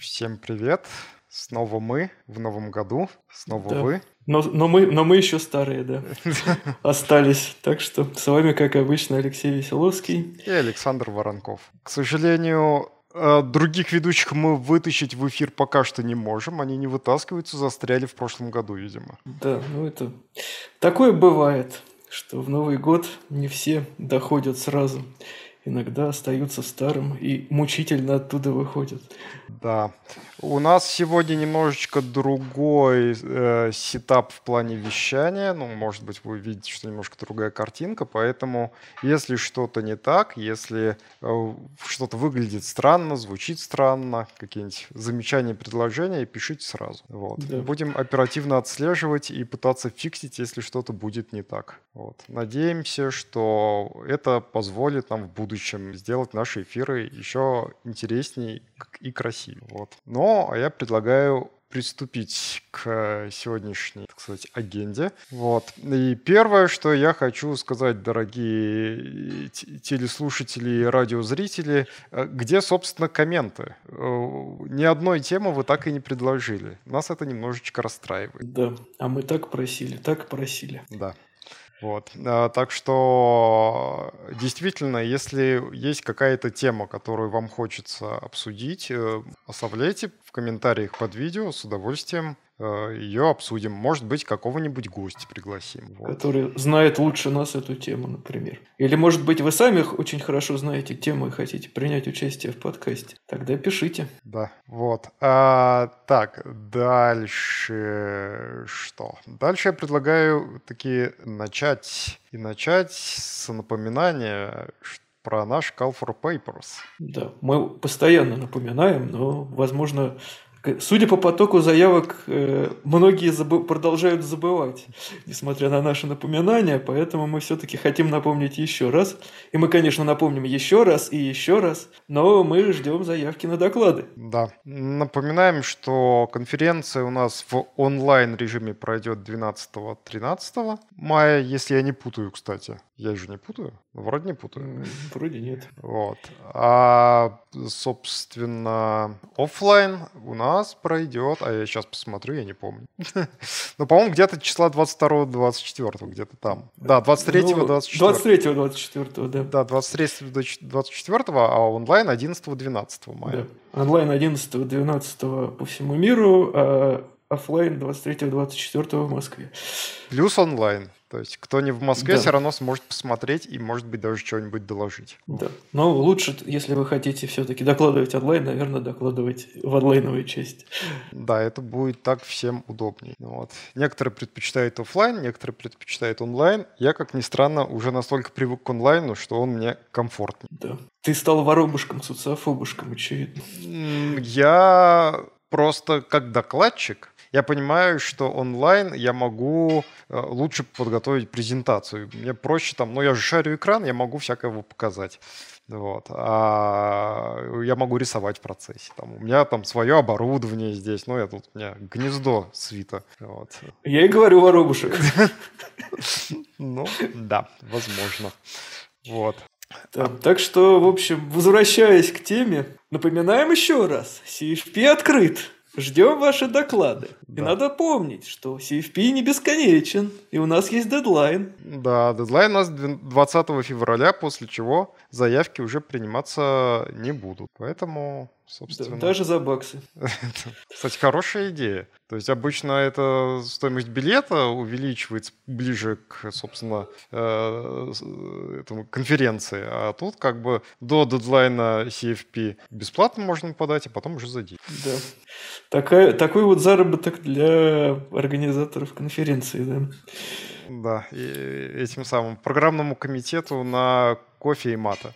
Всем привет. Снова мы в новом году. Снова Да. вы. Но, но, мы, но мы еще старые, да, остались. Так что с вами, как обычно, Алексей Веселовский. И Александр Воронков. К сожалению, э, других ведущих мы вытащить в эфир пока что не можем. Они не вытаскиваются, застряли в прошлом году, видимо. Да, ну это... Такое бывает, что в Новый год не все доходят сразу. Иногда остаются старым и мучительно оттуда выходят. Да. У нас сегодня немножечко другой э, сетап в плане вещания. Ну, может быть, вы видите, что немножко другая картинка. Поэтому, если что-то не так, если э, что-то выглядит странно, звучит странно, какие-нибудь замечания, предложения, пишите сразу. Вот. Да. Будем оперативно отслеживать и пытаться фиксить, если что-то будет не так. Вот. Надеемся, что это позволит нам в будущем сделать наши эфиры еще интереснее и красивее. Вот. Но я предлагаю приступить к сегодняшней, так сказать, агенде. Вот. И первое, что я хочу сказать, дорогие телеслушатели и радиозрители, э, где, собственно, комменты? Э, Ни одной темы вы так и не предложили. Нас это немножечко расстраивает. Да, а мы так просили, так просили. Да. Вот. А, Так что действительно, если есть какая-то тема, которую вам хочется обсудить, э, оставляйте в комментариях под видео, с удовольствием э, ее обсудим. Может быть, какого-нибудь гостя пригласим. Вот. Который знает лучше нас эту тему, например. Или, может быть, вы сами очень хорошо знаете тему и хотите принять участие в подкасте. Тогда пишите. Да, вот. А, так, дальше что? Дальше я предлагаю таки начать и начать с напоминания ш- про наш Call for Papers. Да, мы постоянно напоминаем, но, возможно, судя по потоку заявок, э, многие забы- продолжают забывать, несмотря на наши напоминания, поэтому мы все-таки хотим напомнить еще раз. И мы, конечно, напомним еще раз и еще раз, но мы ждем заявки на доклады. Да. Напоминаем, что конференция у нас в онлайн режиме пройдет 12-13 мая, если я не путаю, кстати. Я же не путаю? Вроде не путаю. Вроде нет. Вот. А, собственно, оффлайн у нас пройдет, а я сейчас посмотрю, я не помню. Ну, по-моему, где-то числа 22-24, где-то там. Да, 23-го, Ну, 24 23-го, 24 да. Да, 23-24, а онлайн 11-12 мая. Да. Онлайн 11-12 по всему миру, а офлайн 23-24 в Москве. Плюс онлайн. То есть, кто не в Москве, Да. все равно сможет посмотреть и, может быть, даже что-нибудь доложить. Да. Но лучше, если вы хотите все-таки докладывать онлайн, наверное, докладывать в онлайновой части. Да, это будет так всем удобней. Ну Вот. Некоторые предпочитают оффлайн, некоторые предпочитают онлайн. Я, как ни странно, уже настолько привык к онлайну, что он мне комфортнее. Да. Ты стал воробушком, социофобушком, очевидно. Я просто как докладчик, я понимаю, что онлайн я могу э, лучше подготовить презентацию. Мне проще там, ну я же шарю экран, я могу всякое его показать. Вот. А я могу рисовать в процессе. Там, у меня там свое оборудование здесь. Ну, я тут, у меня гнездо свита. Вот. Я и говорю воробушек. Ну, да, возможно. Вот. Да. Так что, в общем, возвращаясь к теме, напоминаем еще раз, CFP открыт. Ждем ваши доклады. И Да. надо помнить, что CFP не бесконечен, и у нас есть дедлайн. Да, дедлайн у нас двен- 20 февраля, после чего заявки уже приниматься не будут. Поэтому, Да, собственно... даже за баксы. Кстати, хорошая идея. То есть обычно эта стоимость билета увеличивается ближе к, собственно, э, этому конференции. А тут как бы до дедлайна CFP бесплатно можно подать, а потом уже за деньги. Да. Такая, такой вот заработок для организаторов конференции, да. Да, и этим самым программному комитету на кофе и мата.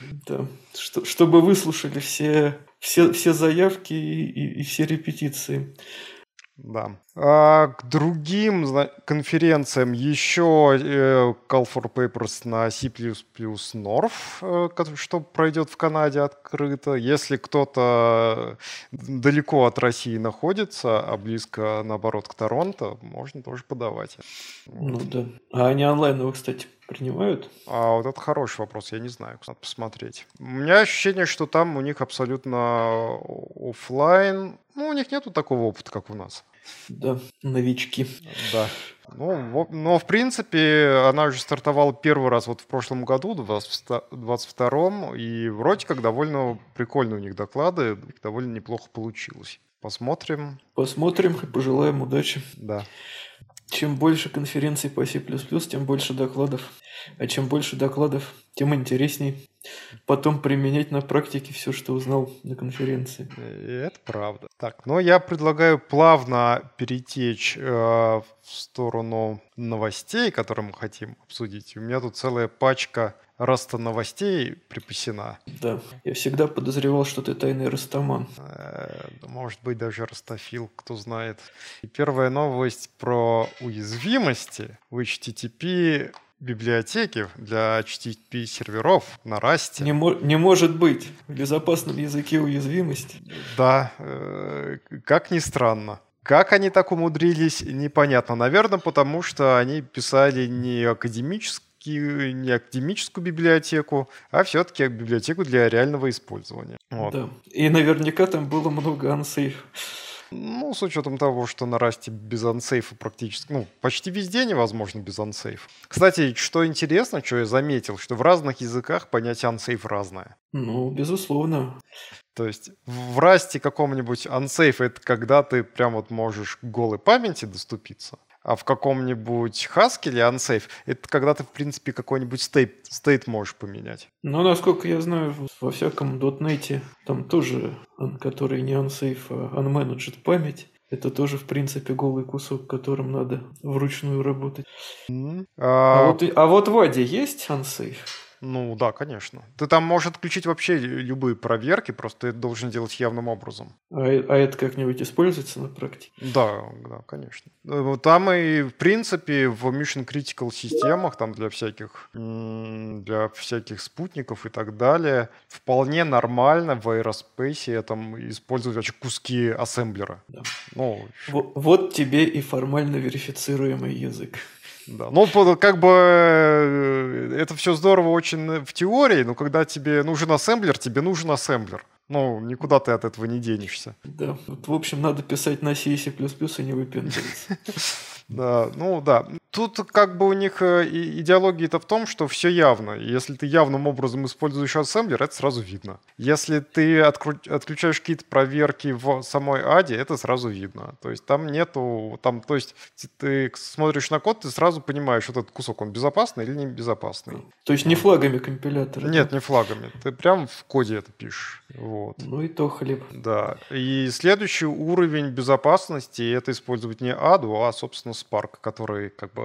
Да. Что, чтобы выслушали все, все, все заявки и, и- и все репетиции. Да. А к другим конференциям еще э, Call for Papers на C++ North, э, что пройдет в Канаде открыто. Если кто-то далеко от России находится, а близко, наоборот, к Торонто, можно тоже подавать. Ну да. А они онлайн его, кстати, принимают? А вот это хороший вопрос, я не знаю, надо посмотреть. У меня ощущение, что там у них абсолютно офлайн. Ну, у них нету такого опыта, как у нас. Да, новички. Да. Ну, но, в принципе, она уже стартовала первый раз вот в прошлом году, в 22-м, и вроде как довольно прикольные у них доклады, довольно неплохо получилось. Посмотрим. Посмотрим и пожелаем удачи. Да. Чем больше конференций по C++, тем больше докладов. А чем больше докладов, тем интересней потом применять на практике все, что узнал на конференции. Это правда. Так, но я предлагаю плавно перетечь э, в сторону новостей, которые мы хотим обсудить. У меня тут целая пачка Раста новостей припасена. Да, я всегда подозревал, что ты тайный растаман. Э, может быть, даже растофил, кто знает. И первая новость про уязвимости в HTTP библиотеки для HTTP серверов на Rust. Не, мо- не может быть в безопасном языке уязвимости. Да, э- как ни странно. Как они так умудрились, непонятно. Наверное, потому что они писали не академически не академическую библиотеку, а все-таки библиотеку для реального использования. Вот. Да. И наверняка там было много unsafe. Ну, с учетом того, что на расте без ансейфа практически, ну, почти везде невозможно без ансейфа. Кстати, что интересно, что я заметил, что в разных языках понятие ансейф разное. Ну, безусловно. То есть в расте каком-нибудь unsafe это когда ты прям вот можешь голой памяти доступиться, а в каком-нибудь Haskell unsafe это когда ты, в принципе, какой-нибудь state, state можешь поменять. Ну, насколько я знаю, во всяком .NET там тоже, который не unsafe, а unmanaged память, это тоже, в принципе, голый кусок, которым надо вручную работать. Mm-hmm. А... А, вот, а вот в Аде есть unsafe? Ну да, конечно. Ты там можешь отключить вообще любые проверки, просто ты должен делать явным образом. А, а это как-нибудь используется на практике? Да, да, конечно. Э, там и, в принципе, в Mission Critical системах, там для всяких, для всяких спутников и так далее, вполне нормально в Aerospace там использовать вообще куски ассемблера. Да. Ну, вот, вот тебе и формально верифицируемый язык. Да. Ну, как бы э, это все здорово очень в теории, но когда тебе нужен ассемблер, тебе нужен ассемблер. Ну, никуда ты от этого не денешься. Да, вот, в общем, надо писать на C и C++ и не выпендриваться. Да, ну да. Тут как бы у них э, идеология-то в том, что все явно. Если ты явным образом используешь ассемблер, это сразу видно. Если ты отключаешь какие-то проверки в самой аде, это сразу видно. То есть там нету, там, то есть ты смотришь на код, ты сразу понимаешь, вот этот кусок, он безопасный или не безопасный. То есть не флагами компилятора? Нет, не флагами. Ты прям в коде это пишешь. Вот. Ну и то хлеб. Да. И следующий уровень безопасности это использовать не аду, а, собственно, Spark, который как бы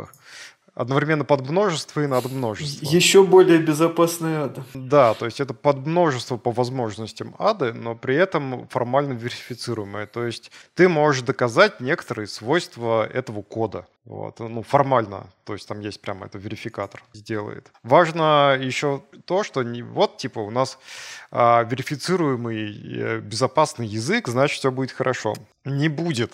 одновременно под множество и над множеством. Еще более безопасный ад. Да, то есть это под множество по возможностям ады, но при этом формально верифицируемое. То есть ты можешь доказать некоторые свойства этого кода. Вот, ну, формально, то есть там есть прямо это верификатор сделает. Важно еще то, что не, вот, типа, у нас а, верифицируемый э, безопасный язык, значит, все будет хорошо. Не будет.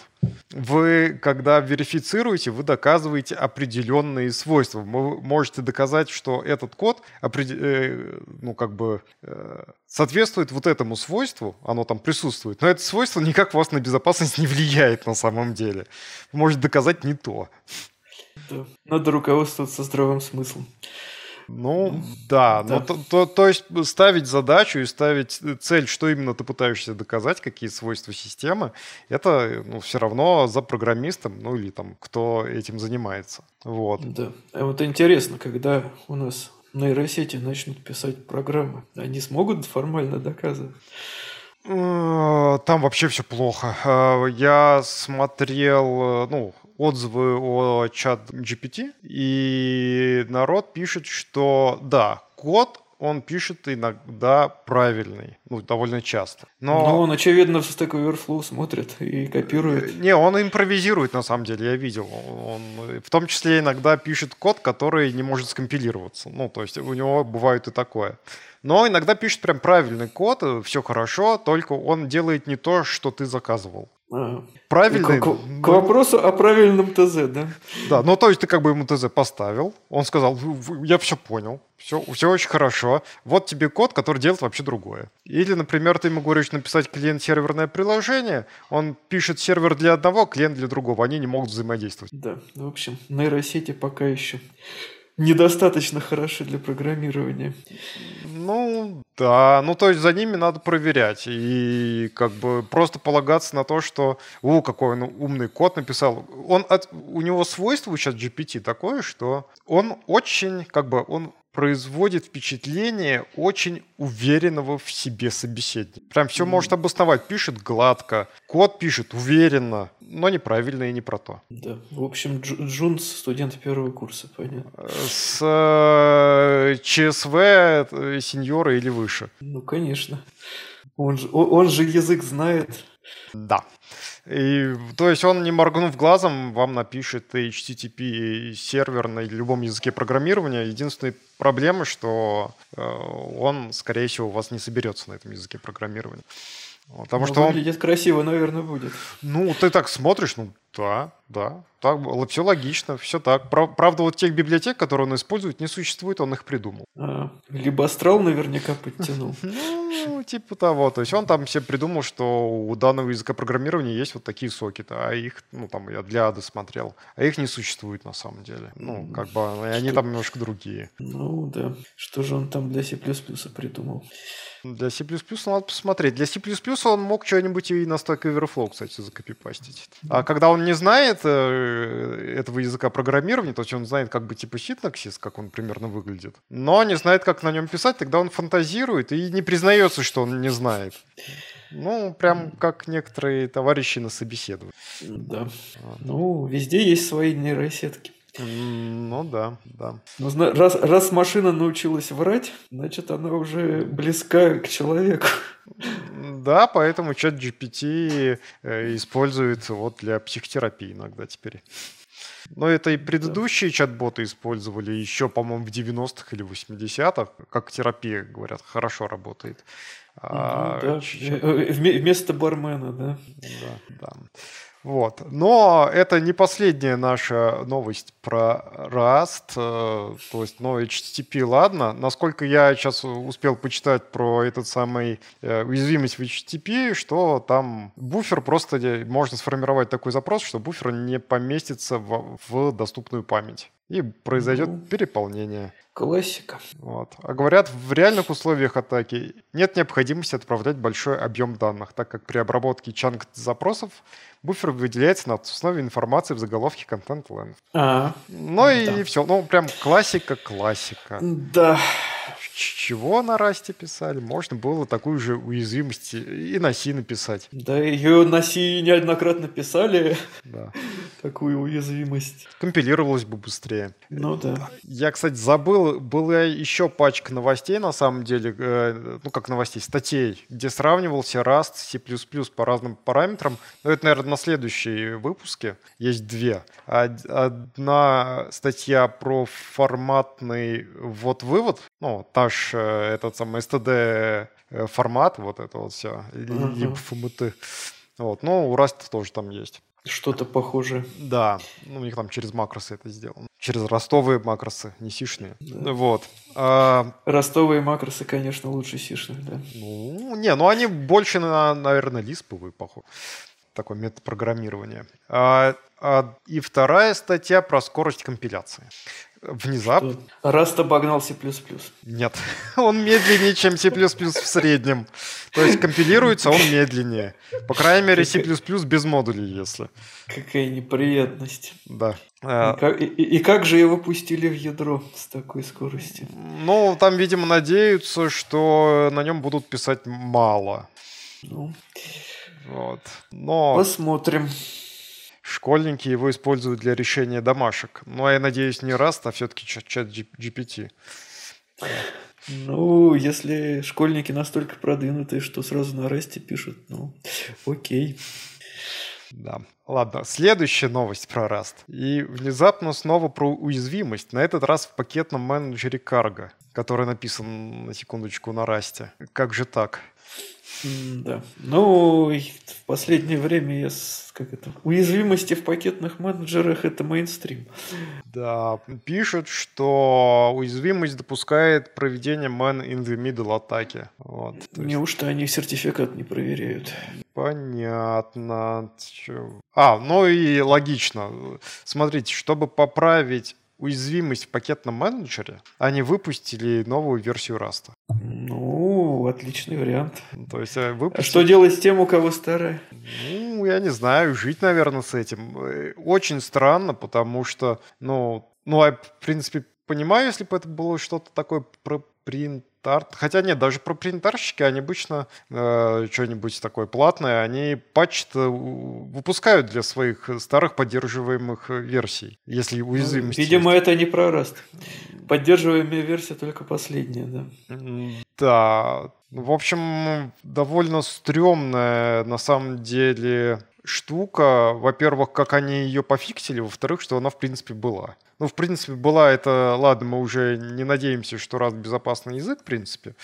Вы, когда верифицируете, вы доказываете определенные свойства. Вы можете доказать, что этот код, э, ну, как бы, э, соответствует вот этому свойству, оно там присутствует, но это свойство никак у вас на безопасность не влияет на самом деле. Вы можете доказать не то. Да. Надо руководствоваться здравым смыслом. Ну, да, да. Но, то, то, то есть ставить задачу и ставить цель, что именно ты пытаешься доказать, какие свойства системы, это ну, все равно за программистом, ну или там, кто этим занимается. Вот. Да. А вот интересно, когда у нас нейросети начнут писать программы, они смогут формально доказывать? Э, там вообще все плохо. Э, я смотрел, э, ну, отзывы о чат GPT, и народ пишет, что да, код он пишет иногда правильный, ну, довольно часто. Но... Но он, очевидно, в Stack Overflow смотрит и копирует. Не, он импровизирует, на самом деле, я видел. Он в том числе иногда пишет код, который не может скомпилироваться. Ну, то есть у него бывает и такое. Но иногда пишет прям правильный код, все хорошо, только он делает не то, что ты заказывал. А. Правильный. К, к- к вопросу о правильном ТЗ, да? Да, ну то есть ты как бы ему ТЗ поставил, он сказал, «В- в- я все понял, все, все очень хорошо, вот тебе код, который делает вообще другое. Или, например, ты ему говоришь написать клиент-серверное приложение, он пишет сервер для одного, клиент для другого, они не могут взаимодействовать. Да, в общем, нейросети пока еще недостаточно хороши для программирования. Ну, да, ну то есть за ними надо проверять и как бы просто полагаться на то, что, о, какой он умный код написал. Он от, у него свойство сейчас GPT такое, что он очень, как бы, он производит впечатление очень уверенного в себе собеседника. Прям все может обосновать. Пишет гладко, код пишет уверенно, но неправильно и не про то. Да, в общем, Дж- Джунс студент первого курса, понятно. С э, ЧСВ э, сеньора или выше. Ну, конечно. Он же, он, он же язык знает. Да. И, то есть он, не моргнув глазом, вам напишет HTTP сервер на любом языке программирования. Единственная проблема, что э, он, скорее всего, у вас не соберется на этом языке программирования. Потому Но что он, выглядит красиво, наверное, будет. ну, ты так смотришь, ну, да, да, так было, все логично, все так. Прав- Правда, вот тех библиотек, которые он использует, не существует, он их придумал. А, либо астрал наверняка подтянул. Ну, типа того. То есть он там себе придумал, что у данного языка программирования есть вот такие сокеты, а их, ну, там, я для ады смотрел, а их не существует на самом деле. Ну, как бы, они там немножко другие. Ну да. Что же он там для C++ придумал? Для C++ надо посмотреть. Для C++ он мог что-нибудь и на Stack Overflow, кстати, закопипастить. А когда он не знает э, этого языка программирования, то есть он знает как бы типа синтаксис, как он примерно выглядит, но не знает, как на нем писать, тогда он фантазирует и не признается, что он не знает. Ну, прям как некоторые товарищи на собеседовании. Да. Ну, везде есть свои нейросетки. Ну да, да. Но зна- раз, раз машина научилась врать, значит, она уже близка к человеку. Да, поэтому чат GPT э, используется вот для психотерапии иногда теперь. Но это и предыдущие чат-боты использовали еще, по-моему, в 90-х или 80-х. Как терапия, говорят, хорошо работает. А, Ну да, чат- э, вме- Вместо бармена, да. да, да. Вот. Но это не последняя наша новость про Rust. э, То есть, ну, HTTP, ладно. Насколько я сейчас успел почитать про этот самый э, уязвимость в HTTP, что там буфер просто не- можно сформировать такой запрос, что буфер не поместится в, в доступную память. И произойдет Ну. переполнение. Классика. Вот. А говорят, в реальных условиях атаки нет необходимости отправлять большой объем данных, так как при обработке чанк запросов буфер выделяется на основе информации в заголовке Content Length. А, Ну и Да. все. Ну, прям классика, классика. да. Чего на расте писали? Можно было такую же уязвимость и на C написать. Да, ее на C неоднократно писали, Да. такую уязвимость. Компилировалось бы быстрее. Ну да. Я, кстати, забыл, была еще пачка новостей, на самом деле, э, ну как новостей, статей, где сравнивался Rust, C++ по разным параметрам. Но это, наверное, на следующей выпуске. Есть две. Од- Одна статья про форматный ввод-вывод, ну, наш э, этот самый STD э, формат, вот это вот все, либо FMT. Вот, ну, у Rust тоже там есть. Что-то похожее. Да, ну, у них там через макросы это сделано. Через ростовые макросы, не сишные. Да. Вот. А, Ростовые макросы, конечно, лучше сишных, да. ну, не, ну они больше, на, наверное, лисповые, похоже. Такой метод программирования. А, а, и вторая статья про скорость компиляции. Внезапно... Что? Раст обогнал C++. Нет, он медленнее, чем C++ в среднем. То есть компилируется он медленнее. По крайней мере, C++ без модулей, если. Какая неприятность. Да. И А, как, и- и- и как же его пустили в ядро с такой скоростью? Ну, там, видимо, надеются, что на нем будут писать мало. Ну, Вот. Но посмотрим. Школьники его используют для решения домашек. Ну, а я надеюсь, не Rust, а все-таки чат GPT. Ну, если школьники настолько продвинутые, что сразу на расте пишут, ну, окей. Да. Ладно, следующая новость про Rust. И внезапно снова про уязвимость. На этот раз в пакетном менеджере Cargo, который написан, на секундочку, на Расте. Как же так? Да. Ну, в последнее время я как это, уязвимости в пакетных менеджерах это мейнстрим. Да, пишут, что уязвимость допускает проведение man in the middle атаки. Вот, есть... Неужто они сертификат не проверяют? Понятно. А, ну и логично. Смотрите, чтобы поправить уязвимость в пакетном менеджере, они выпустили новую версию Rust. Ну, отличный вариант. То есть э, выпустили... А что делать с тем, у кого старая? Ну, я не знаю, жить, наверное, с этим. Э, очень странно, потому что, ну, ну, я, в принципе, понимаю, если бы это было что-то такое про принт Арт. Хотя нет, даже про принтарщики, они обычно э, что-нибудь такое платное, они патч выпускают для своих старых поддерживаемых версий, если уязвимости. Ну, видимо, есть. это не про Rust. Поддерживаемая версия только последняя, да. Да. В общем, довольно стрёмная на самом деле штука. Во-первых, как они ее пофиксили, во-вторых, что она в принципе была. Ну, в принципе, была это, ладно, мы уже не надеемся, что раз безопасный язык, в принципе.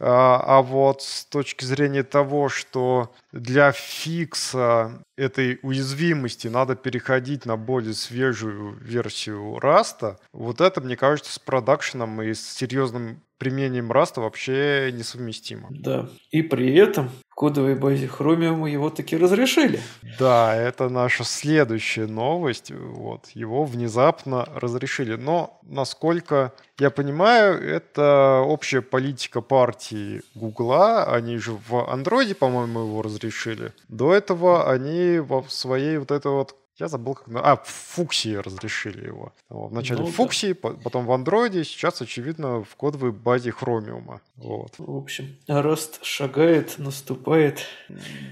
А, а вот с точки зрения того, что для фикса этой уязвимости надо переходить на более свежую версию Раста, вот это, мне кажется, с продакшеном и с серьезным применением Раста вообще несовместимо. Да. И при этом в кодовой базе Chromium его таки разрешили. Да, это наша следующая новость. Вот, его внезапно разрешили. Но, насколько я понимаю, это общая политика партии Гугла. Они же в Андроиде, по-моему, его разрешили. До этого они во своей вот этой вот я забыл, как... А, в Фуксии разрешили его. Вначале ну, в Фуксии, да. потом в Андроиде, сейчас, очевидно, в кодовой базе Хромиума. Вот. В общем, рост шагает, наступает.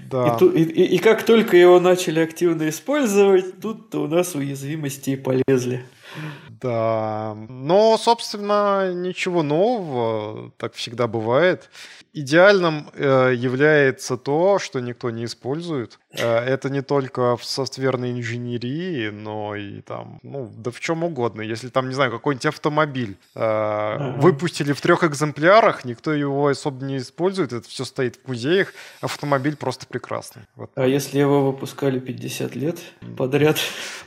Да. И, ту, и, и, и как только его начали активно использовать, тут-то у нас уязвимости и полезли. Да, но, собственно, ничего нового, так всегда бывает. Идеальным э, является то, что никто не использует. Э, это не только в софтверной инженерии, но и там, ну, да в чем угодно. Если там, не знаю, какой-нибудь автомобиль э, uh-huh. выпустили в трех экземплярах, никто его особо не использует, это все стоит в музеях, автомобиль просто прекрасный. Вот. А если его выпускали 50 лет подряд?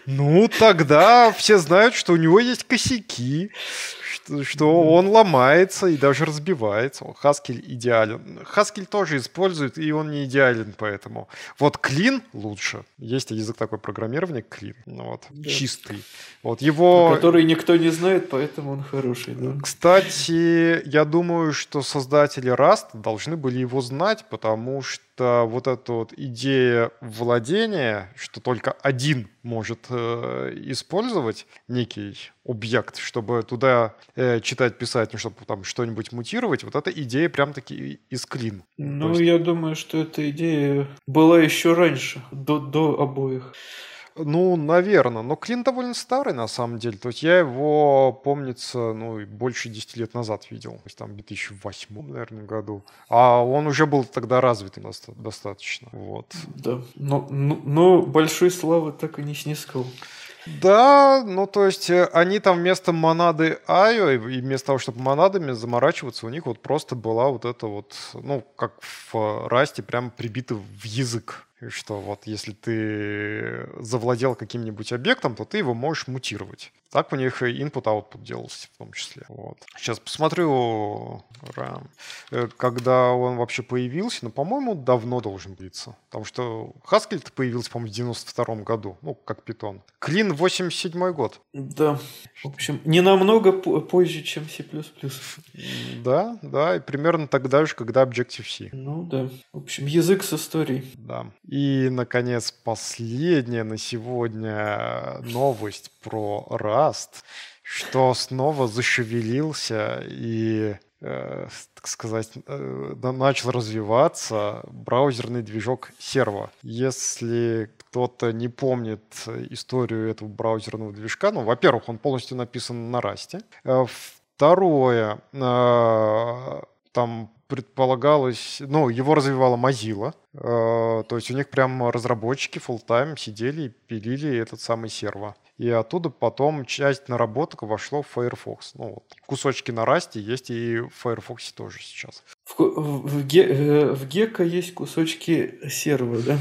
Ну, тогда все знают, что у него есть косяки, что, он ломается и даже разбивается. Хаскель идеален. Хаскель тоже использует, и он не идеален поэтому. Вот клин лучше. Есть язык такой программирования, клин. Ну, вот, да. чистый. Вот его... Который никто не знает, поэтому он хороший. Да? Кстати, я думаю, что создатели Rust должны были его знать, потому что что вот эта вот идея владения, что только один может э, использовать некий объект, чтобы туда э, читать, писать, ну, чтобы там что-нибудь мутировать, вот эта идея прям таки из клин. Ну, есть... я думаю, что эта идея была еще раньше, до, до обоих. Ну, наверное. Но Клин довольно старый, на самом деле. То есть я его, помнится, ну, больше 10 лет назад видел. То есть там в 2008, наверное, году. А он уже был тогда развитый достаточно. Вот. Да. Но, но, но большой славы так и не снискал. Да, ну то есть э, они там вместо монады Айо, и вместо того, чтобы монадами заморачиваться, у них вот просто была вот эта вот, ну, как в Расте, прям прибита в язык что вот если ты завладел каким-нибудь объектом, то ты его можешь мутировать. Так у них и input-output делался в том числе. Вот. Сейчас посмотрю, э, когда он вообще появился. Ну, по-моему, давно должен быть. Потому что Haskell появился, по-моему, в 92 году. Ну, как питон. Клин 87 год. Да. В общем, не намного позже, чем C++. Да, да. И примерно тогда же, когда Objective-C. Ну, да. В общем, язык с историей. Да. И, наконец, последняя на сегодня новость про Rust, что снова зашевелился и э, так сказать, э, начал развиваться браузерный движок Servo. Если кто-то не помнит историю этого браузерного движка, ну, во-первых, он полностью написан на Rust. Э, Второе, э, там предполагалось, ну, его развивала Mozilla, э, то есть у них прям разработчики full time сидели и пилили этот самый серво. И оттуда потом часть наработок вошло в Firefox. Ну, вот, кусочки на расте есть и в Firefox тоже сейчас. В, в, в, э, в Gecko есть кусочки сервера, да?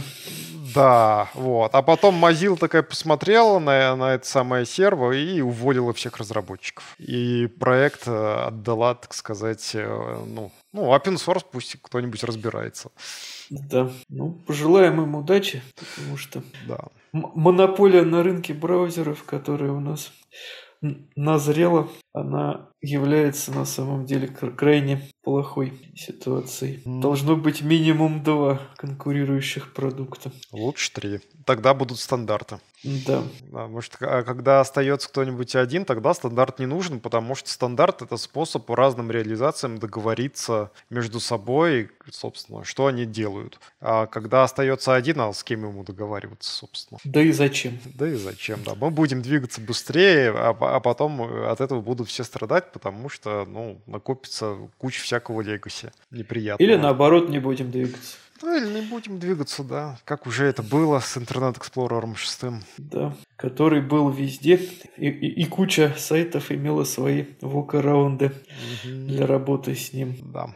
Да, вот. А потом Mozilla такая посмотрела на, на это самое серво и уволила всех разработчиков. И проект э, отдала, так сказать, э, ну, ну, open source пусть кто-нибудь разбирается. Да, ну, пожелаем им удачи, потому что да. Монополия на рынке браузеров, которая у нас назрела, она является на самом деле крайне плохой ситуацией. Mm. Должно быть минимум два конкурирующих продукта. Лучше три. Тогда будут стандарты. Да. да может, а когда остается кто-нибудь один, тогда стандарт не нужен, потому что стандарт это способ по разным реализациям договориться между собой, собственно, что они делают. А когда остается один, а с кем ему договариваться, собственно. Да и зачем? Да и зачем, да. Мы будем двигаться быстрее, а, а потом от этого будут все страдать, потому что, ну, накопится куча всякого легаси неприятного. Или наоборот не будем двигаться. Ну, или не будем двигаться, да. Как уже это было с Internet Explorer 6. Да, который был везде, и, и, и куча сайтов имела свои вокараунды угу. для работы с ним. Да.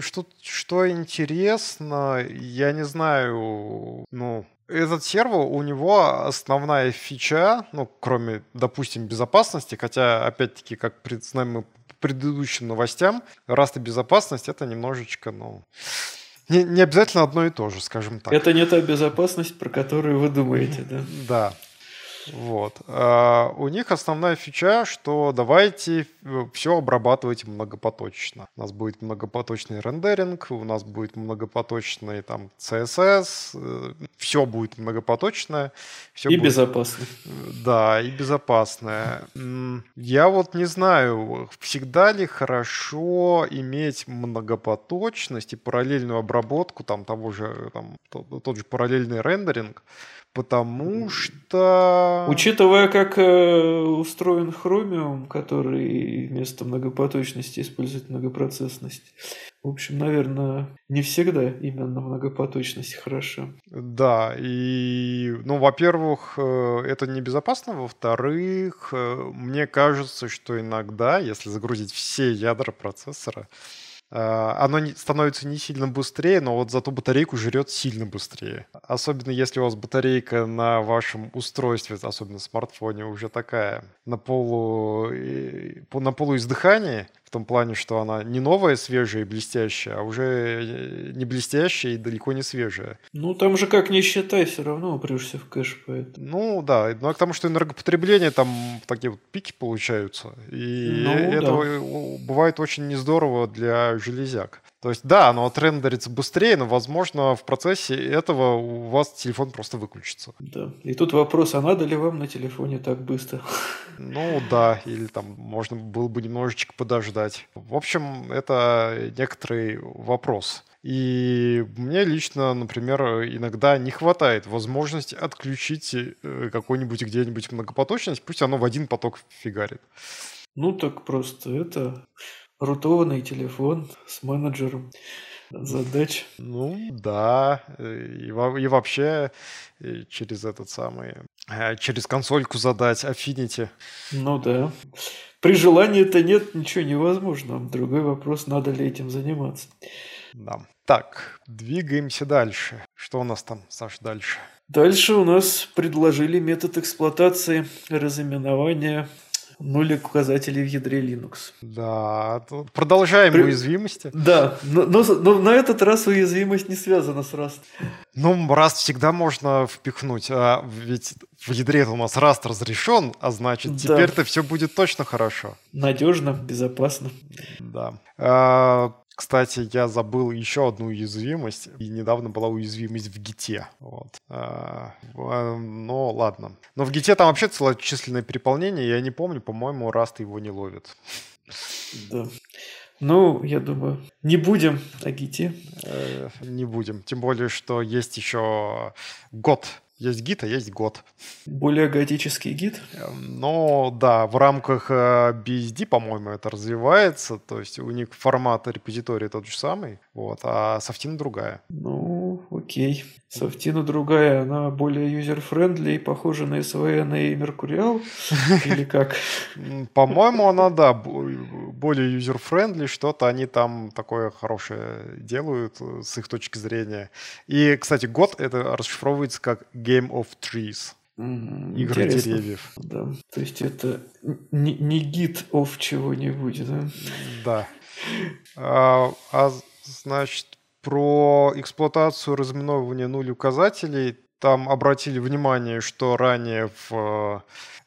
Что, что интересно, я не знаю, ну, этот сервер, у него основная фича, ну, кроме, допустим, безопасности, хотя, опять-таки, как знаем мы по предыдущим новостям, Rust и безопасность — это немножечко, ну, не, не обязательно одно и то же, скажем так. Это не та безопасность, про которую вы думаете, да? Да. Вот. А у них основная фича, что давайте э, все обрабатывать многопоточно. У нас будет многопоточный рендеринг, у нас будет многопоточный там CSS, э, все будет многопоточное. Все и будет... безопасно. Да, и безопасное. Я вот не знаю, всегда ли хорошо иметь многопоточность и параллельную обработку там того же, там, тот, тот же параллельный рендеринг, Потому что... Учитывая, как э, устроен Chromium, который вместо многопоточности использует многопроцессность, в общем, наверное, не всегда именно многопоточность хороша. Да, и, ну, во-первых, э, это небезопасно, во-вторых, э, мне кажется, что иногда, если загрузить все ядра процессора, оно становится не сильно быстрее, но вот зато батарейку жрет сильно быстрее. Особенно если у вас батарейка на вашем устройстве, особенно смартфоне, уже такая на полу, на полуиздыхании, в том плане, что она не новая, свежая и блестящая, а уже э, не блестящая и далеко не свежая. Ну, там же как не считай, все равно упрешься в кэш. Поэтому. Ну, да. Но к тому, что энергопотребление там такие вот пики получаются. И ну, это да. бывает очень нездорово для железяк. То есть, да, оно отрендерится быстрее, но, возможно, в процессе этого у вас телефон просто выключится. Да. И тут вопрос, а надо ли вам на телефоне так быстро? Ну, да, или там можно было бы немножечко подождать. В общем, это некоторый вопрос. И мне лично, например, иногда не хватает возможности отключить э, какой-нибудь где-нибудь многопоточность, пусть оно в один поток фигарит. Ну так просто это рутованный телефон с менеджером задач. Ну, да. И, и вообще и через этот самый... Э, через консольку задать Affinity. Ну да. При желании-то нет, ничего невозможно. Другой вопрос, надо ли этим заниматься. Да. Так, двигаемся дальше. Что у нас там, Саш, дальше? Дальше у нас предложили метод эксплуатации разыменования нулик указателей в ядре Linux. Да, продолжаем При... уязвимости. Да, но, но, но на этот раз уязвимость не связана с Rust. Ну, Rust всегда можно впихнуть, а ведь в ядре у нас Rust разрешен, а значит, да. теперь-то все будет точно хорошо. Надежно, безопасно. Да. А, кстати, я забыл еще одну уязвимость, и недавно была уязвимость в гите. Вот. А, но ладно. Но в гите там вообще целочисленное переполнение, я не помню, по-моему, Раст его не ловит. Да. Ну, я думаю, не будем о гите. Э, не будем. Тем более, что есть еще год Есть гид, а есть год. Более готический Git? Эм, но да, в рамках э, BSD, по-моему, это развивается. То есть у них формат репозитории тот же самый, вот, а софтина другая. Ну, окей. Софтина другая, она более user-friendly и похожа на SVN и Mercurial? Или как? По-моему, она, да, более user-friendly, что-то они там такое хорошее делают э, с их точки зрения. И, кстати, Got это расшифровывается как Game of Trees. М, Игры Интересно. деревьев. Да. То есть это не, не God of чего-нибудь, да? Да. А, а, значит, про эксплуатацию разминовывания нуль указателей там обратили внимание, что ранее в э,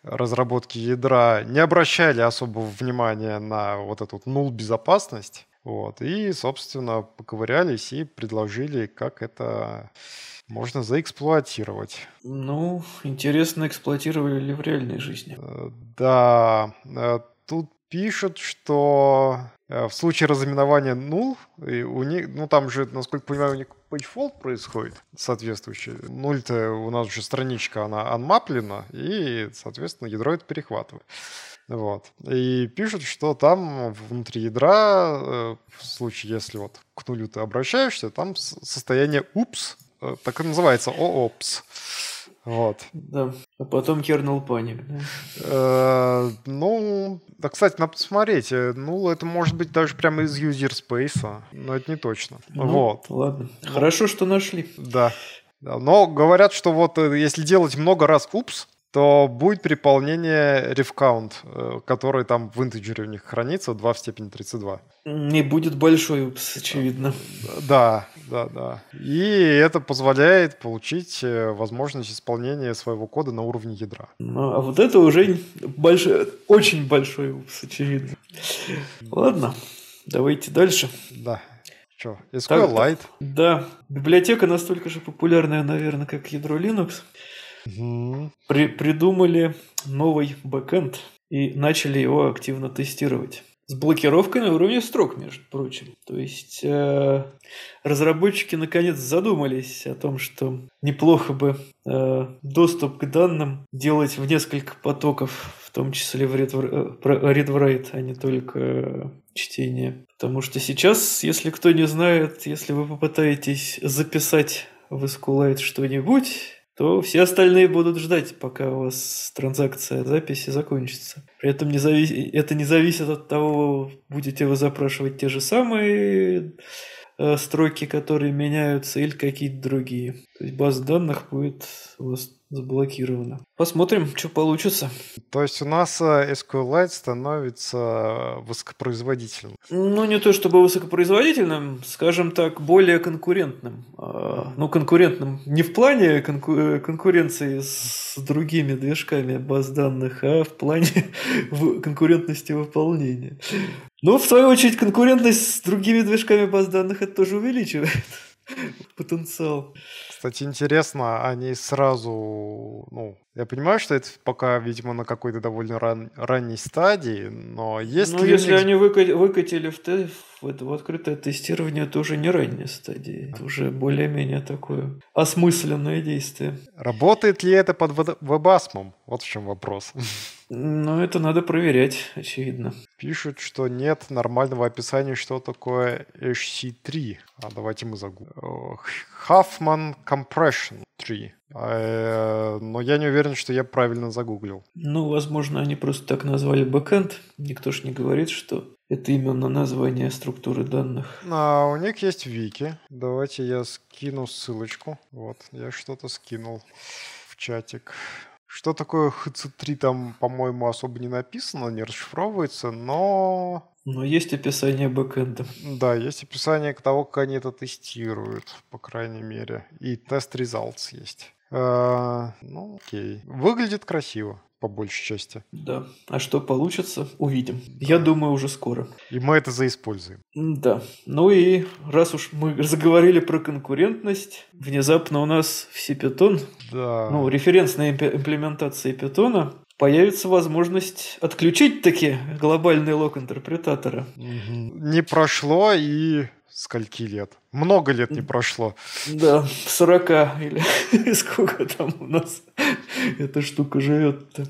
разработке ядра не обращали особого внимания на вот эту нул безопасность. Вот. И, собственно, поковырялись и предложили, как это можно заэксплуатировать. Ну, интересно, эксплуатировали ли в реальной жизни. Э, Да, э, тут пишут, что в случае разыменования нул, и у них, ну там же, насколько понимаю, у них pagefault происходит соответствующий. Нуль-то у нас же страничка, она анмаплена, и, соответственно, ядро это перехватывает. Вот. И пишут, что там внутри ядра, э, в случае, если вот к нулю ты обращаешься, там состояние упс, э, так и называется, оопс. Вот. Да. А потом kernel паник, да? Э, Ну, да, кстати, надо посмотреть. Э, Ну, это может быть даже прямо из user space, но это не точно. Ну, Вот, Ладно. Хорошо, что нашли. да. Да, Но говорят, что вот э, если делать много раз упс, то будет переполнение ref э, который там в интеджере у них хранится, 2 в степени 32. Не будет большой упс, очевидно. Да, да, да. И это позволяет получить э, возможность исполнения своего кода на уровне ядра. Ну, а вот это уже большой, очень большой упс, очевидно. Ладно, давайте дальше. Да. Что, Так, SQLite? Да, библиотека настолько же популярная, наверное, как ядро Linux. При- придумали новый бэкэнд и начали его активно тестировать. С блокировкой на уровне строк, между прочим. То есть э, разработчики наконец задумались о том, что неплохо бы э, доступ к данным делать в несколько потоков, в том числе в read- э, read-write, а не только э, чтение. Потому что сейчас, если кто не знает, если вы попытаетесь записать в SQLite что-нибудь, то все остальные будут ждать, пока у вас транзакция записи закончится. При этом не зави- это не зависит от того, будете вы запрашивать те же самые э, строки, которые меняются, или какие-то другие. То есть база данных будет у вас заблокирована. Посмотрим, что получится. То есть у нас э, SQLite становится э, высокопроизводительным. Ну, не то чтобы высокопроизводительным, скажем так, более конкурентным. А, Ну, конкурентным не в плане конку- э, конкуренции с другими движками баз данных, а в плане конкурентности выполнения. Но, в свою очередь, конкурентность с другими движками баз данных это тоже увеличивает потенциал. Кстати, интересно, они сразу, ну, я понимаю, что это пока, видимо, на какой-то довольно ран- ранней стадии, но есть Ну, ли если них- они выка- выкатили в, те- в это в открытое тестирование, это уже не ранняя стадия. Это уже более-менее такое осмысленное действие. работает ли это под веб- вебасмом? Вот в чем вопрос. Но это надо проверять, очевидно. Пишут, что нет нормального описания, что такое HC3. А давайте мы загуглим. Huffman Compression 3. Э, Но я не уверен, что я правильно загуглил. Ну, возможно, они просто так назвали бэкэнд. Никто ж не говорит, что это именно название структуры данных. А, у них есть вики. Давайте я скину ссылочку. Вот, я что-то скинул в чатик. Что такое HC3 там, по-моему, особо не написано, не расшифровывается, но Но есть описание бэкэнда. да, есть описание к того, как они это тестируют, по крайней мере. И тест results есть. А, ну, окей. Выглядит красиво, по большей части. Да. А что получится, увидим. Я думаю, уже скоро. И мы это заиспользуем. Да. Ну и раз уж мы заговорили про конкурентность, внезапно у нас в C-Python, Да. ну, референсной импе- имплементации Python, появится возможность отключить таки глобальный лог интерпретатора. Мгм. Не прошло, и скольки лет? Много лет не прошло. Да, 40 или сколько там у нас эта штука живет-то.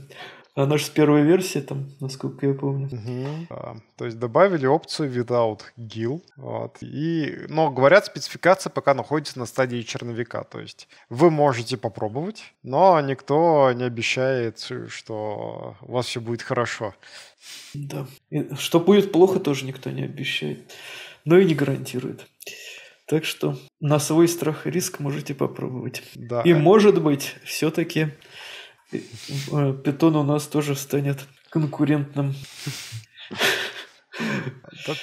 Она же с первой версии, там, насколько я помню. Угу. А, то есть добавили опцию without GIL. Вот. И, но говорят, спецификация пока находится на стадии черновика. То есть вы можете попробовать, но никто не обещает, что у вас все будет хорошо. Да. И что будет плохо, тоже никто не обещает. Но и не гарантирует. Так что на свой страх и риск можете попробовать. Да. И может быть, все-таки Питон у нас тоже станет конкурентным.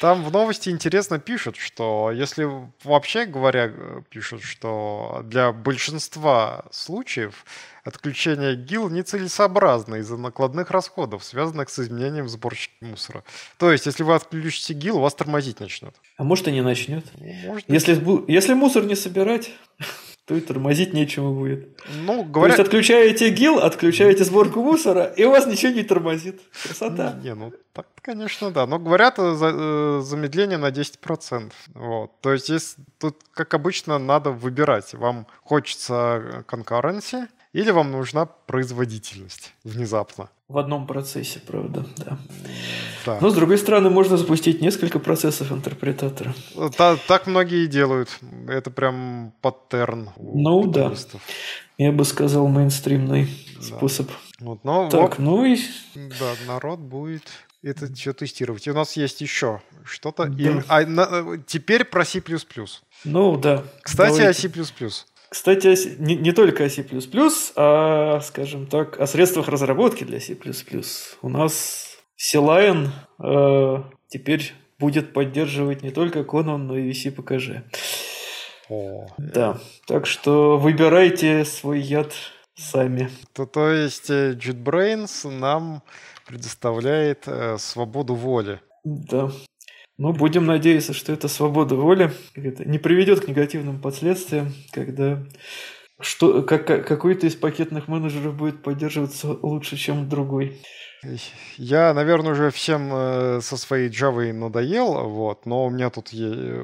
Там в новости интересно пишут, что если вообще говоря, пишут, что для большинства случаев отключение ГИЛ нецелесообразно из-за накладных расходов, связанных с изменением сборщика мусора. То есть, если вы отключите ГИЛ, вас тормозить начнет. А может и не начнет. Может, если, если мусор не собирать, то и тормозить нечего будет. Ну, говорят... То есть отключаете ГИЛ, отключаете сборку мусора, и у вас ничего не тормозит. Красота. Не, ну так, конечно, да. Но говорят, э, за, э, замедление на 10%. Вот. То есть здесь тут, как обычно, надо выбирать. Вам хочется конкуренции или вам нужна производительность внезапно. В одном процессе, правда, да. да. Но, с другой стороны, можно запустить несколько процессов интерпретатора. Та, так многие делают. Это прям паттерн Ну да. Я бы сказал, мейнстримный да. способ. Вот, но, так, вот, ну и... Да, народ будет это все тестировать. И у нас есть еще что-то. Да. И, а, на, теперь про C++. Ну да. Кстати, Давайте. о C++. Кстати, не, не только о C++, а, скажем так, о средствах разработки для C++. У нас C-Line э, теперь будет поддерживать не только Conan, но и VC-PKG. О. Да, так что выбирайте свой яд сами. То, то есть э, JetBrains нам предоставляет э, свободу воли. Да. Ну, будем надеяться, что эта свобода воли не приведет к негативным последствиям, когда что, как, какой-то из пакетных менеджеров будет поддерживаться лучше, чем другой. Я, наверное, уже всем э, со своей Java надоел, вот, но у меня тут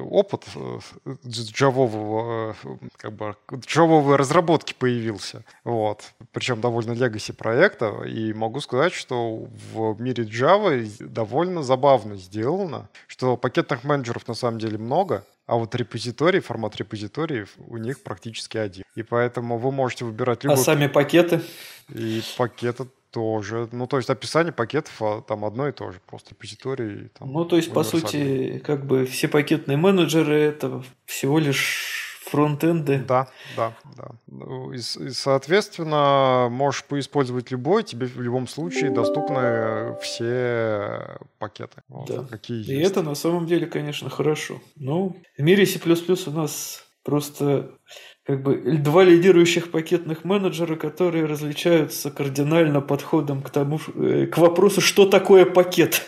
опыт э, джавового, э, как бы, джавовой разработки появился, вот, причем довольно legacy проекта, и могу сказать, что в мире Java довольно забавно сделано, что пакетных менеджеров на самом деле много, а вот репозиторий, формат репозиториев у них практически один. И поэтому вы можете выбирать любой... А сами пакеты? И пакеты тоже. Ну, то есть описание пакетов а, там одно и то же, просто репозиторий. Там, ну, то есть, по сути, как бы все пакетные менеджеры это всего лишь фронтенды. Да, да, да. Ну, и, и, соответственно, можешь поиспользовать любой, тебе в любом случае доступны все пакеты. Вот, да. Какие и есть. это на самом деле, конечно, хорошо. Ну, в мире C++ у нас просто как бы два лидирующих пакетных менеджера, которые различаются кардинально подходом к тому, э, к вопросу, что такое пакет.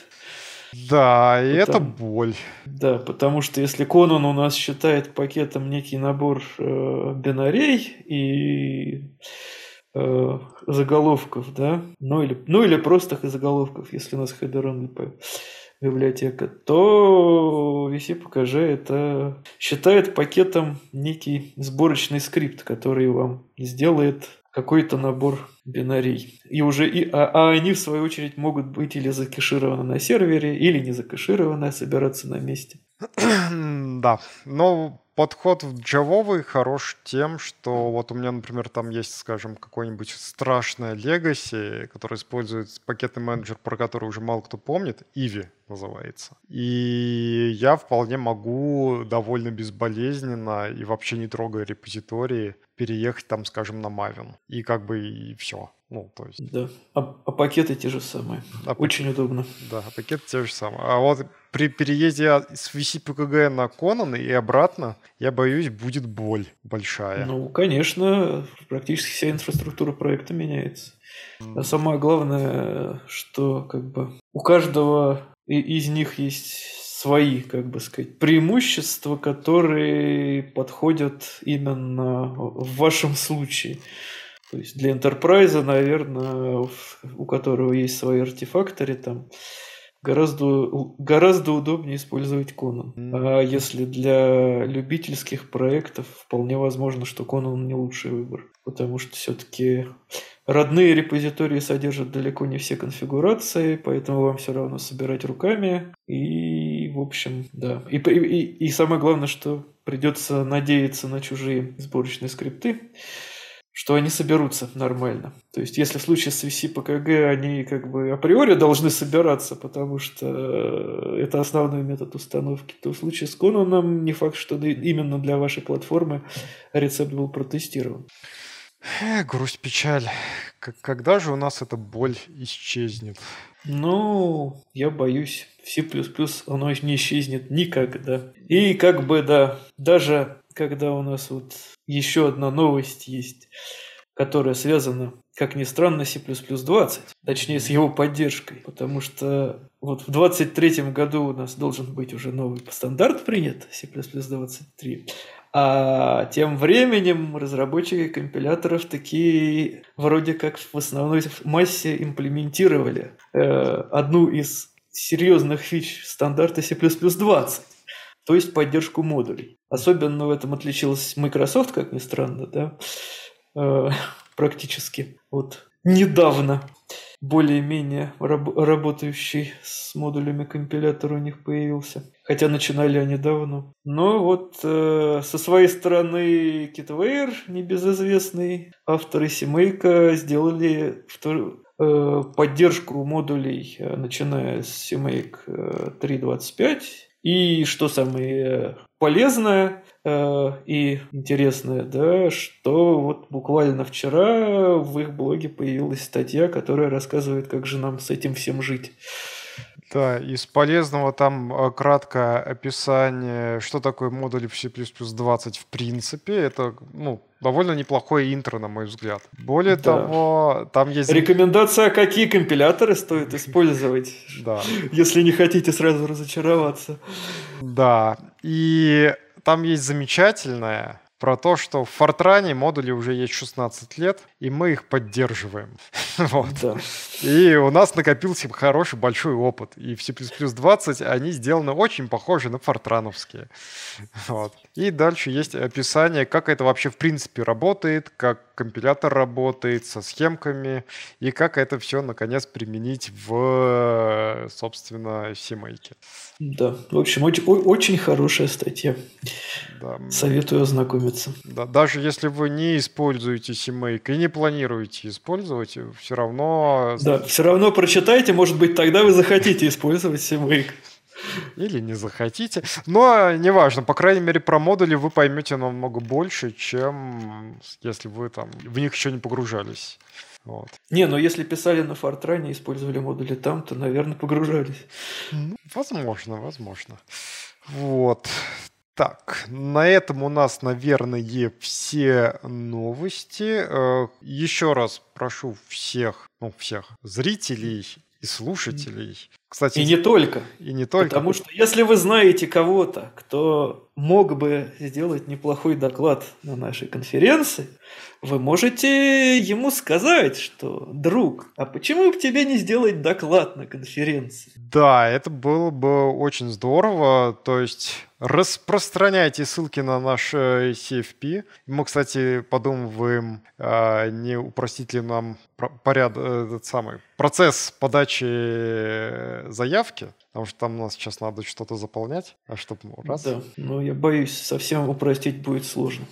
Да, и потому, это боль. Да, потому что если Конан у нас считает пакетом некий набор э, бинарей и э, заголовков, да, ну или, ну или простых заголовков, если у нас header-only библиотека, то vcpkg же это считает пакетом некий сборочный скрипт, который вам сделает какой-то набор бинарей. И уже и, а, а они, в свою очередь, могут быть или закешированы на сервере, или не закешированы, а собираться на месте. Да, но подход в джавовый хорош тем, что вот у меня, например, там есть, скажем, какой-нибудь страшное legacy, который использует пакетный менеджер, про который уже мало кто помнит, Иви называется. И я вполне могу довольно безболезненно и вообще не трогая репозитории переехать там, скажем, на Maven. И как бы и все. Ну, то есть... Да. А, а пакеты те же самые. А Очень пакет... удобно. Да, а пакеты те же самые. А вот при переезде с VCPKG на Conan и обратно, я боюсь, будет боль большая. Ну, конечно, практически вся инфраструктура проекта меняется. А самое главное, что как бы у каждого из них есть свои, как бы сказать, преимущества, которые подходят именно в вашем случае. То есть для Enterprise, наверное, у которого есть свои артефакторы, там гораздо, гораздо удобнее использовать Conan. А если для любительских проектов, вполне возможно, что Conan не лучший выбор. Потому что все-таки родные репозитории содержат далеко не все конфигурации, поэтому вам все равно собирать руками. И, в общем, да. И, и, и самое главное, что придется надеяться на чужие сборочные скрипты что они соберутся нормально. То есть, если в случае с VC-ПКГ они как бы априори должны собираться, потому что э, это основной метод установки, то в случае с Conan не факт, что именно для вашей платформы рецепт был протестирован. Эх, грусть, печаль. Когда же у нас эта боль исчезнет? Ну, я боюсь, в C++ оно не исчезнет никогда. И как бы, да, даже когда у нас вот еще одна новость есть, которая связана, как ни странно, с C++20, точнее с его поддержкой, потому что вот в 23 году у нас должен быть уже новый стандарт принят, C++23, а тем временем разработчики компиляторов такие вроде как в основной массе имплементировали э, одну из серьезных фич стандарта C++20 то есть поддержку модулей. Особенно в этом отличилась Microsoft, как ни странно, да, э, практически вот недавно более-менее раб- работающий с модулями компилятор у них появился. Хотя начинали они давно. Но вот э, со своей стороны Kitware, небезызвестный, авторы Семейка сделали втор- э, поддержку модулей, э, начиная с CMake 3.25 и что самое полезное э, и интересное, да, что вот буквально вчера в их блоге появилась статья, которая рассказывает, как же нам с этим всем жить. Да, из полезного там э, краткое описание, что такое модуль в C++20 в принципе. Это, ну, довольно неплохое интро, на мой взгляд. Более да. того, там есть... Рекомендация, какие компиляторы стоит использовать, да. если не хотите сразу разочароваться. Да, и там есть замечательное про то, что в Фортране модули уже есть 16 лет, и мы их поддерживаем. вот. Да. И у нас накопился хороший большой опыт. И в C++ 20 они сделаны очень похожи на фортрановские. вот. И дальше есть описание, как это вообще в принципе работает, как компилятор работает со схемками, и как это все наконец применить в, собственно, семейке. Да, в общем, очень, очень хорошая статья. Да. Советую ознакомиться. Да, даже если вы не используете CMake и не планируете использовать, все равно... Да, все равно прочитайте, может быть, тогда вы захотите использовать CMake. Или не захотите. Но неважно, по крайней мере, про модули вы поймете намного больше, чем если вы там в них еще не погружались. Вот. Не, но если писали на Фортране, использовали модули там, то, наверное, погружались. Ну, возможно, возможно. Вот. Так, на этом у нас, наверное, все новости. Э, еще раз прошу всех, ну, всех зрителей и слушателей. Кстати, и не только. И не только. Потому что если вы знаете кого-то, кто мог бы сделать неплохой доклад на нашей конференции, вы можете ему сказать, что, друг, а почему бы тебе не сделать доклад на конференции? Да, это было бы очень здорово. То есть распространяйте ссылки на наш э, CFP. Мы, кстати, подумываем, а, не упростить ли нам поряд, э, этот самый процесс подачи э, заявки, потому что там у нас сейчас надо что-то заполнять, а чтобы раз. Да, но я боюсь, совсем упростить будет сложно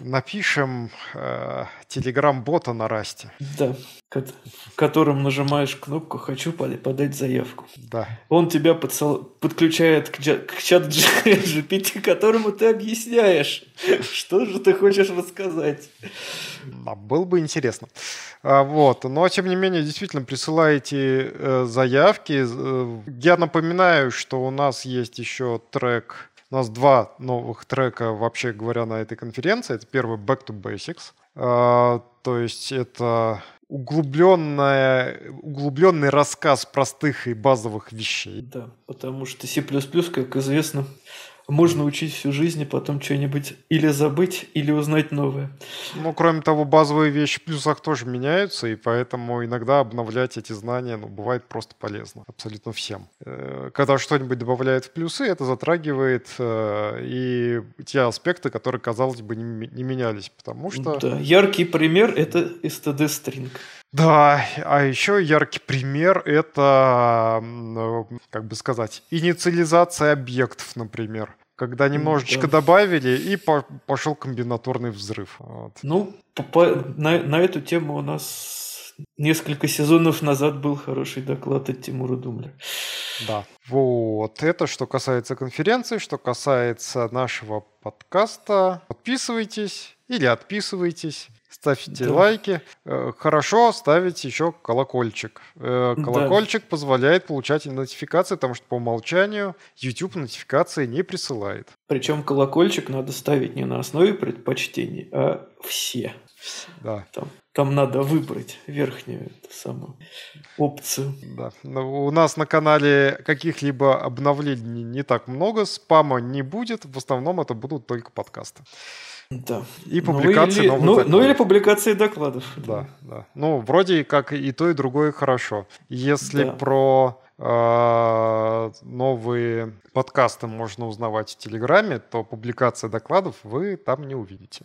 напишем э, телеграм-бота на расте. Да, в котором нажимаешь кнопку «Хочу подать заявку». Да. Он тебя подсол... подключает к, к чат GPT, которому ты объясняешь, что же ты хочешь рассказать. Да, было бы интересно. А, вот. Но, тем не менее, действительно, присылайте э, заявки. Э, я напоминаю, что у нас есть еще трек у нас два новых трека, вообще говоря, на этой конференции. Это первый Back to Basics. Uh, то есть это углубленная, углубленный рассказ простых и базовых вещей. Да, потому что C++, как известно, можно учить всю жизнь, и потом что-нибудь или забыть, или узнать новое. Ну, кроме того, базовые вещи в плюсах тоже меняются, и поэтому иногда обновлять эти знания ну, бывает просто полезно абсолютно всем. Э, когда что-нибудь добавляет в плюсы, это затрагивает э, и те аспекты, которые, казалось бы, не, не менялись, потому что... Да, яркий пример — это std string. Да, а еще яркий пример — это, как бы сказать, инициализация объектов, например когда немножечко да. добавили, и по пошел комбинаторный взрыв. Вот. Ну, на, на эту тему у нас несколько сезонов назад был хороший доклад от Тимура Думля. Да. Вот. Это что касается конференции, что касается нашего подкаста. Подписывайтесь или отписывайтесь ставьте да. лайки. Э, хорошо ставить еще колокольчик. Э, колокольчик да. позволяет получать нотификации, потому что по умолчанию YouTube нотификации не присылает. Причем колокольчик надо ставить не на основе предпочтений, а все. Да. Там, там надо выбрать верхнюю эту самую опцию. Да. Но у нас на канале каких-либо обновлений не так много, спама не будет. В основном это будут только подкасты. Да. И публикации ну, или, ну, ну или публикации докладов. Да, да. Ну, вроде как и то, и другое хорошо. Если да. про новые подкасты можно узнавать в Телеграме, то публикация докладов вы там не увидите.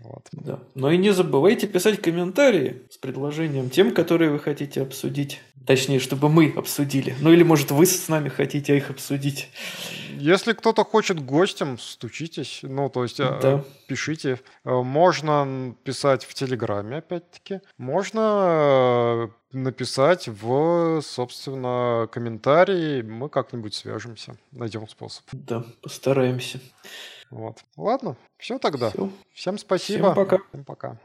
Вот. Да. Но и не забывайте писать комментарии с предложением тем, которые вы хотите обсудить. Точнее, чтобы мы обсудили. Ну или, может, вы с нами хотите их обсудить. Если кто-то хочет гостем, стучитесь. Ну, то есть э, да. пишите. Э, можно писать в Телеграме, опять-таки. Можно э, написать в, собственно, комментарии. Мы как-нибудь свяжемся. Найдем способ. Да, постараемся. Вот. Ладно, все тогда. Все. Всем спасибо. Всем пока. Всем пока.